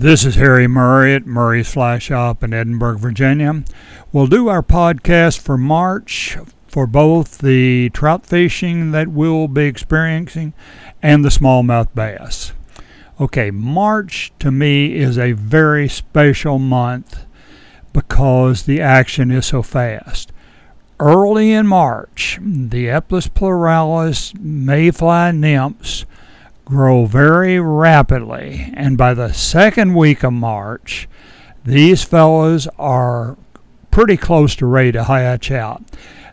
This is Harry Murray at Murray's Fly Shop in Edinburg, Virginia. We'll do our podcast for March for both the trout fishing that we'll be experiencing and the smallmouth bass. Okay, March to me is a very special month because the action is so fast. Early in March, the Epeorus pleuralis mayfly nymphs grow very rapidly, and by the second week of March, these fellows are pretty close to ready to hatch out.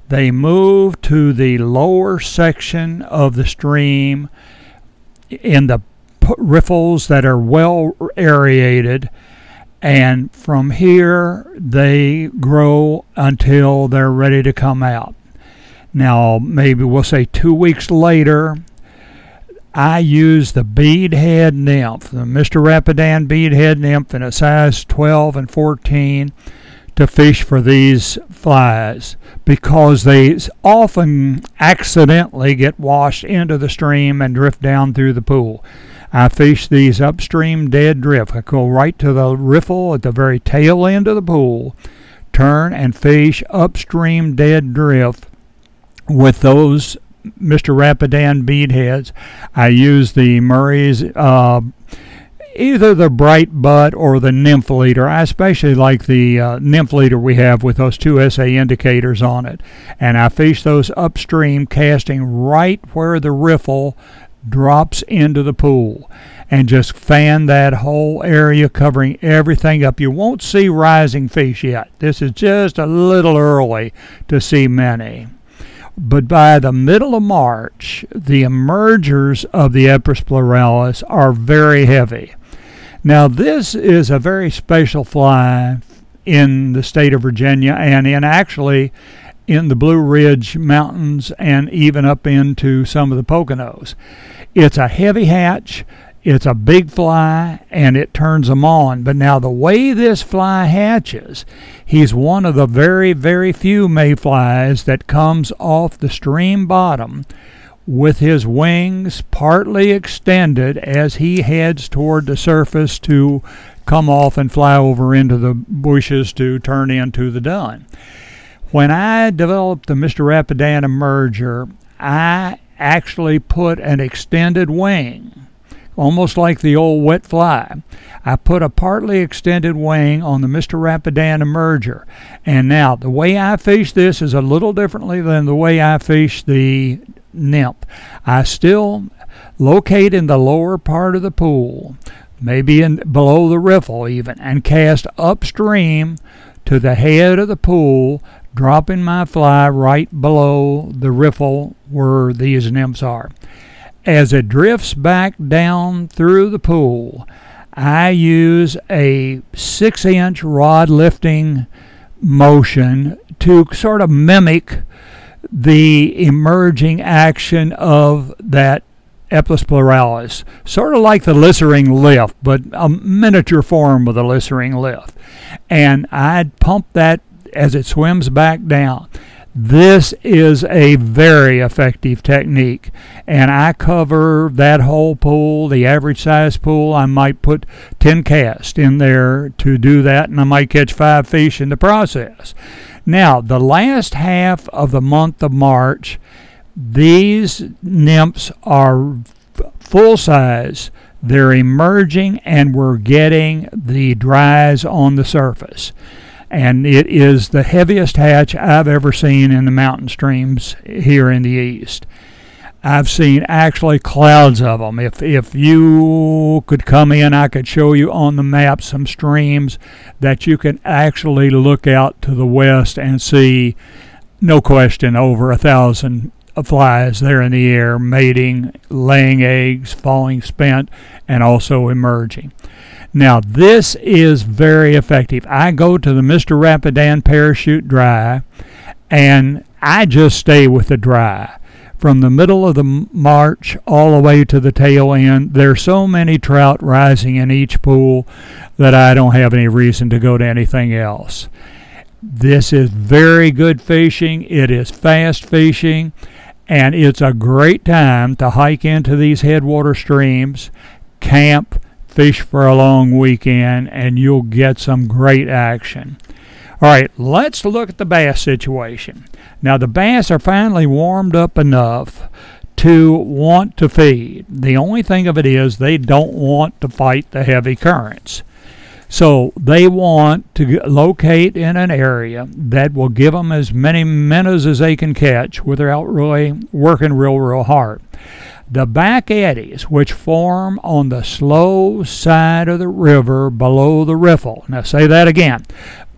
They move to the lower section of the stream in the riffles that are well aerated, and from here they grow until they're ready to come out. Now, maybe we'll say two weeks later, I use the beadhead nymph, the Mr. Rapidan beadhead nymph in a size 12 and 14 to fish for these flies because they often accidentally get washed into the stream and drift down through the pool. I fish these upstream dead drift. I go right to the riffle at the very tail end of the pool, turn and fish upstream dead drift with those Mr. Rapidan beadheads. I use the Murray's uh, either the bright butt or the nymph leader. I especially like the uh, nymph leader we have with those two SA indicators on it. And I fish those upstream, casting right where the riffle drops into the pool. And just fan that whole area, covering everything up. You won't see rising fish yet. This is just a little early to see many. But by the middle of March, the emergers of the Epeorus pleuralis are very heavy. Now, this is a very special fly in the state of Virginia and in actually in the Blue Ridge Mountains and even up into some of the Poconos. It's a heavy hatch. It's a big fly and it turns them on. But now, the way this fly hatches, he's one of the very, very few mayflies that comes off the stream bottom with his wings partly extended as he heads toward the surface to come off and fly over into the bushes to turn into the dun. When I developed the Mr. Rapidan merger, I actually put an extended wing almost like the old wet fly. I put a partly extended wing on the Mr. Rapidan emerger. And now, the way I fish this is a little differently than the way I fish the nymph. I still locate in the lower part of the pool, maybe in below the riffle even, and cast upstream to the head of the pool, dropping my fly right below the riffle where these nymphs are. As it drifts back down through the pool, I use a six inch rod lifting motion to sort of mimic the emerging action of that pleuralis, sort of like the Leisenring lift, but a miniature form of the Leisenring lift. And I'd pump that as it swims back down. This is a very effective technique, and I cover that whole pool, the average size pool. I might put 10 casts in there to do that, and I might catch five fish in the process. Now, the last half of the month of March, these nymphs are full size. They're emerging, and we're getting the dries on the surface and it is the heaviest hatch I've ever seen in the mountain streams here in the east. I've seen actually clouds of them. If if you could come in, I could show you on the map some streams that you can actually look out to the west and see, no question, over a thousand flies there in the air, mating, laying eggs, falling spent, and also emerging. Now, this is very effective. I go to the Mr. Rapidan parachute dry and I just stay with the dry. From the middle of the March all the way to the tail end, there's so many trout rising in each pool that I don't have any reason to go to anything else. This is very good fishing. It is fast fishing, and it's a great time to hike into these headwater streams, camp, fish for a long weekend and you'll get some great action. All right, let's look at the bass situation. Now, the bass are finally warmed up enough to want to feed. The only thing of it is they don't want to fight the heavy currents. So they want to locate in an area that will give them as many minnows as they can catch without really working real, real hard. The back eddies, which form on the slow side of the river below the riffle. Now, say that again.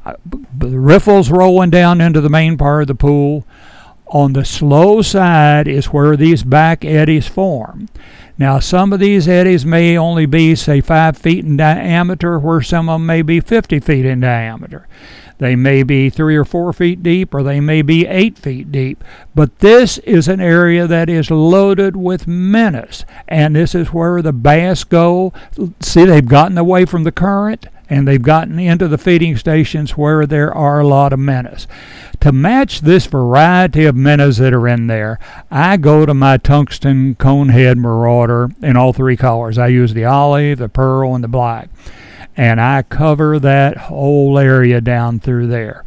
Uh, the riffle's rolling down into the main part of the pool. On the slow side is where these back eddies form. Now, some of these eddies may only be, say, 5 feet in diameter, where some of them may be 50 feet in diameter. They may be 3 or 4 feet deep, or they may be 8 feet deep. But this is an area that is loaded with menace, and this is where the bass go. See, they've gotten away from the current and they've gotten into the feeding stations where there are a lot of minnows. To match this variety of minnows that are in there, I go to my tungsten conehead marauder in all three colors. I use the olive, the pearl, and the black. And I cover that whole area down through there.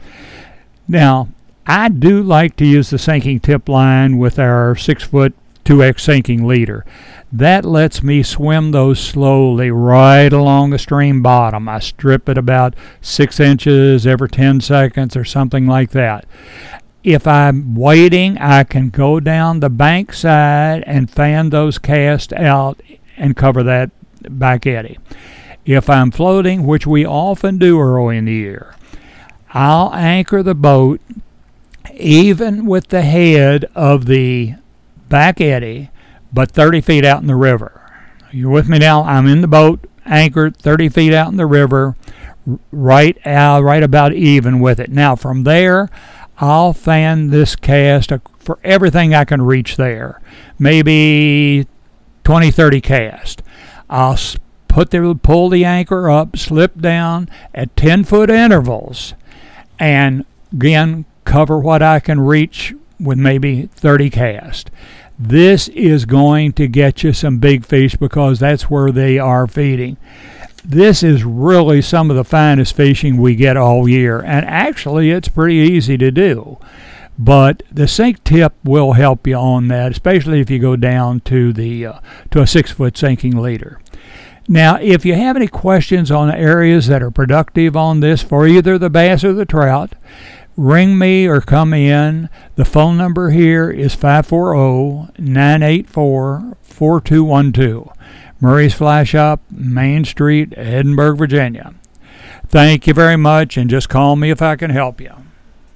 Now, I do like to use the sinking tip line with our six foot 2x sinking leader. That lets me swim those slowly right along the stream bottom. I strip it about six inches every 10 seconds or something like that. If I'm waiting, I can go down the bank side and fan those casts out and cover that back eddy. If I'm floating, which we often do early in the year, I'll anchor the boat even with the head of the back eddy but 30 feet out in the river. You're with me now? I'm in the boat, anchored 30 feet out in the river, right out, right about even with it. Now, from there, I'll fan this cast for everything I can reach there. Maybe 20, 30 cast. I'll put the pull the anchor up, slip down at 10 foot intervals, and again cover what I can reach with maybe 30 cast. This is going to get you some big fish because that's where they are feeding. This is really some of the finest fishing we get all year, and actually, it's pretty easy to do. But the sink tip will help you on that, especially if you go down to the uh, to a six foot sinking leader. Now, if you have any questions on areas that are productive on this for either the bass or the trout, ring me or come in. The phone number here is 540 984 4212. Murray's Fly Shop, Main Street, Edinburg, Virginia. Thank you very much, and just call me if I can help you.